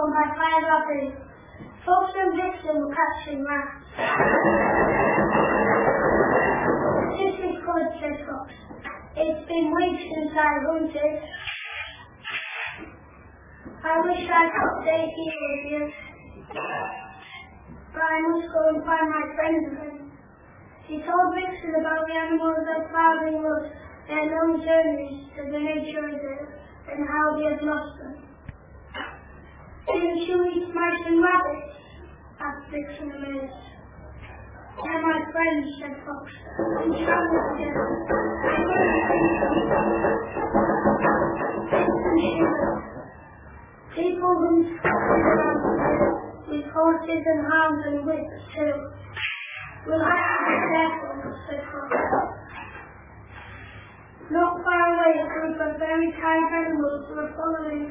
home by five uppers. Fox and Vixen were catching rats. This is good, said Fox. It's been weeks since I hunted. I wish I could stay here with you. But I must go and find my friends again. He told Vixen about the animals that plowing was their long journeys to the nature reserve and how they had lost eat mice and rabbits? asked Vixen amazed. They're my friends, said Fox. We travel together. People who with horses and hounds and whips too. We'll have to be careful, said Fox. Not far away, a group of very kind animals were following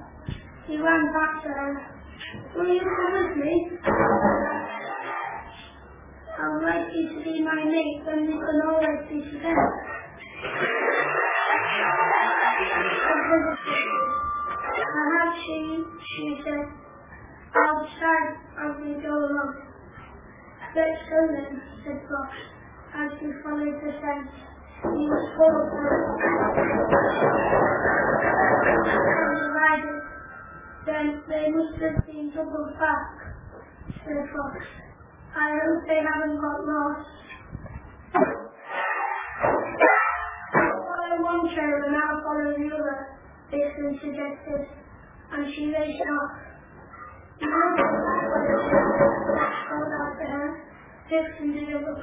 He ran back to her. Will you come with me? I'd like you to be my mate, then we can always be together. Perhaps she, she said, I'll outside as we go along. Let's go then, said Fox, as we followed the scent. He was full of Then they must have been doubled back, said Fox. I hope they haven't got lost. Follow one trail and I'll follow the other, Vixen suggested, and she raced off. called after her. Vixen did a look.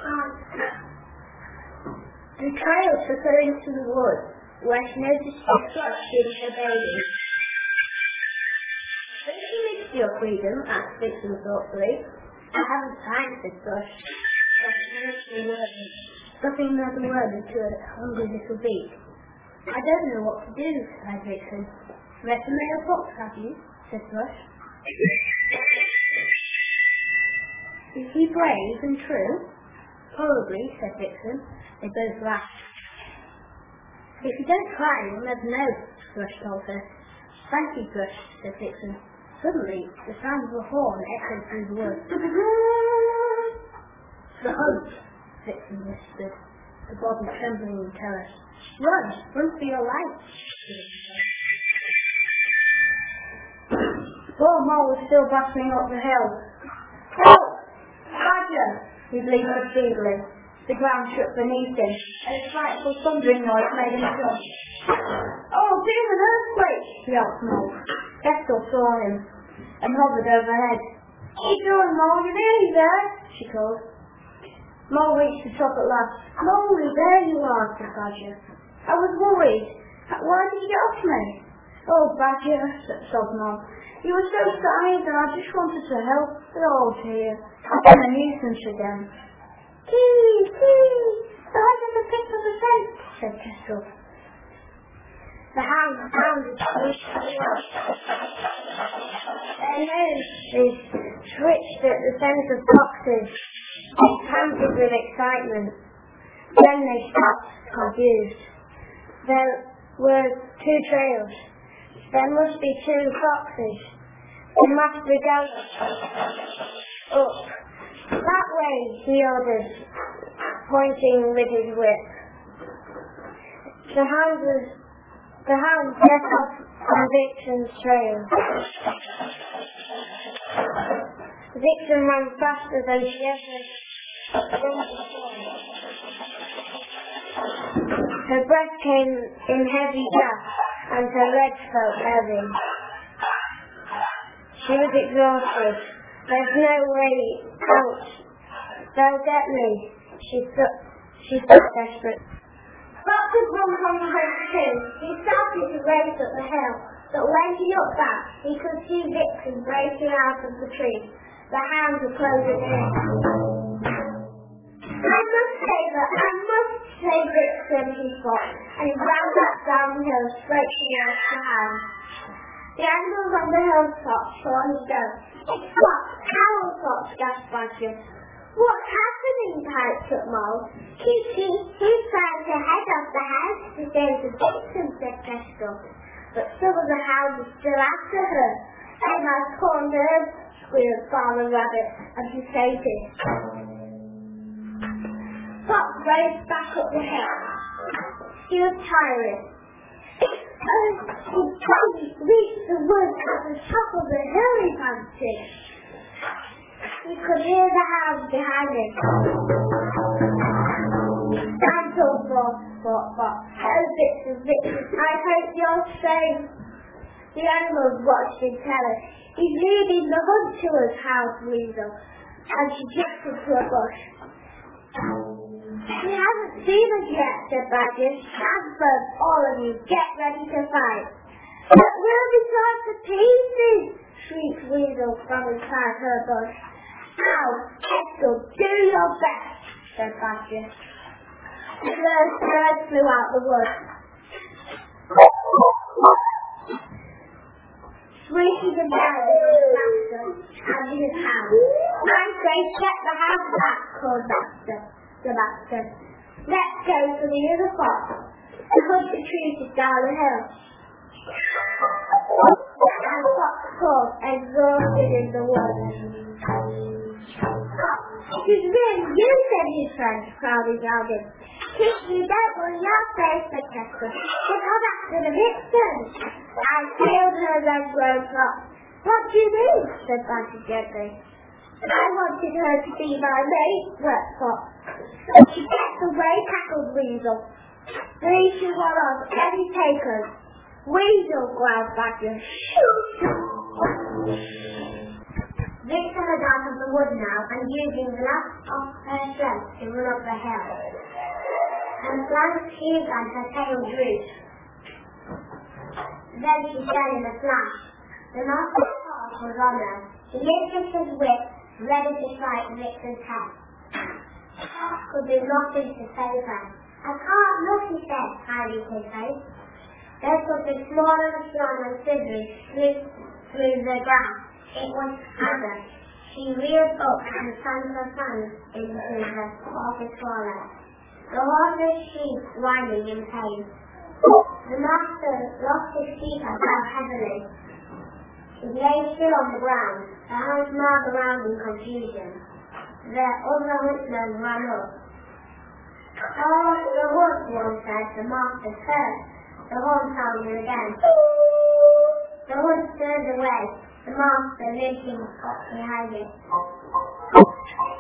The trail took her into the woods, where she noticed a thrush feeding her baby. Your freedom? asked Vixen thoughtfully. I haven't time, said Thrush. Stuffing another word into a hungry little beak. I don't know what to do, cried Vixen. Read the mailbox, have you? said Thrush. Is he brave and true? Probably, said Vixen. They both laughed. If you don't try, you'll never know, Thrush told her. Thank you, Thrush, said Vixen. Suddenly, the sound of a horn echoed through the woods. the hunt, Vixen whispered, the body trembling in terror. Run, run for your life. Poor Mole was still bustling up the hill. Help! Badger! He bleated feebly. The ground shook beneath him, and a frightful thundering noise made him jump. Oh, dear, an earthquake! yelped Mole. Vestal saw him and hovered overhead. You doing, Mole? You nearly there? she called. Mole reached the top at last. Mole, there you are, said Badger. I was worried. Why did you get off me? Oh, Badger, sobbed Mole. You were so tired and I just wanted to help. Oh, dear. I've been a nuisance again. Kee, kee. The light of the picked up the scent, said Kestrel. The hound pounded Their noses twitched at the scent of foxes. They panted with excitement. Then they stopped, confused. There were two trails. There must be two foxes. The master galloped up. That way, he ordered, pointing with his whip. The hound was the hound set off on Vixen's trail. Vixen ran faster than she ever Her breath came in heavy gasps and her legs felt heavy. She was exhausted. There's no way out. They'll get me. She thought, she thought desperate. Fox had run from He started to race up the hill, but when he looked back, he could see Vixen breaking out of the tree. The hounds were closing in. I must say that I must say Vixen, he thought, and he ran back down the hill straight towards the hounds. The animals on the hilltop saw him go. It's Fox, Carol Fox, gasped Badger. What's happening? up Mole. Kitty, he's trying to head off the house to save the victim, said Kestrel. But some of the hounds still after her. And my poor nerves, squealed Farmer Rabbit, and he fainted. Fox raced back up the hill. He was tired. Oh, he probably reached the woods at the top of the hill, he fancied. He could hear the hounds behind him. I'm so lost, thought Fox. Oh, Vixen, Vixen, I hope you're safe. The animals watched in terror. He's leading the hunt to us, howled Weasel, and she jumped into a bush. He hasn't seen us yet, said Badger. Hasbird, all of you, get ready to fight. But we'll be torn to pieces, shrieked Weasel from inside her bush. Now, Kestrel, do your best, said Badger. The bird flew out the wood. Sweeties and berries on Master and his hound. I'm going get the house back, called Master, the Master. Let's go to the other fox. The hunt retreated down the hill. And Fox called, exhausted in the woods. Is really you, said his friend, crowding round. Kiss you don't want your face, said Kestrel. But I'm after the victim. I killed her red rose fox. What do you mean? said Badger gently. I wanted her to be my mate, Fox. But she gets away, cackled Weasel. Three to one of any takers. Weasel, growled Badger. Vixen was out of the wood now and using the last of her strength to run up the hill. And blank tears and her tail drooped. Then she fell in a flash. The master's horse was on her. He lifted his whip, ready to strike Vixen's head. Fox could do nothing to save her. I can't look, he said, hiding his face. There's something small and strong and slippery through, through the grass. It was Adder. She reared up and sank her fangs into her horse's foreleg. The horse's sheep whining in pain. The master lost his and fell heavily. He lay still on the ground. The hounds gnawed around in confusion. The other huntsmen ran up. Oh, the horse, one said, the master heard. The horn sounded again. The horse turned away. The master limping up behind it.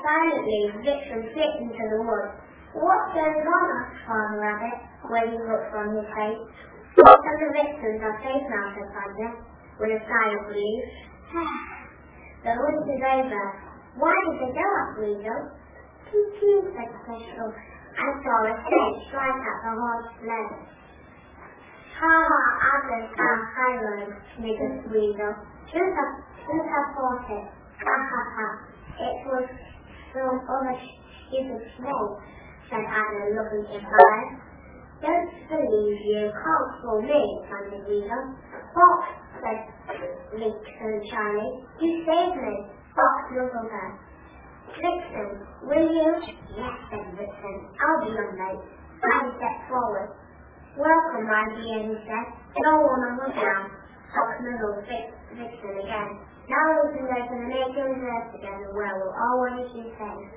Silently, Vixen slipped into the wood. What's going on? asked Father Rabbit, when he looked from his face. Some of the Vixens are safe now, said Badger, with a sigh of relief. the hunt is over. Why did they go up, Weasel? Pew, said Kestrel. I saw a snake strike at the horse's leg. Ha ha, others are highroad, sniggered Weasel. Have, should have fought it. Ha ha ha. It was some other stupid snake, said Anna, looking surprised. Don't believe you can't fool me, thundered Weasel. Fox, said Vixen shyly. You saved me. Fox nuzzled her. Vixen, will you? Yes, said Vixen. I'll be your mate. I stepped forward. Welcome, my dear, he said. No one on the ground. Fox nuzzled Vixen again. Now we can go to the nature reserve together where we'll always be safe.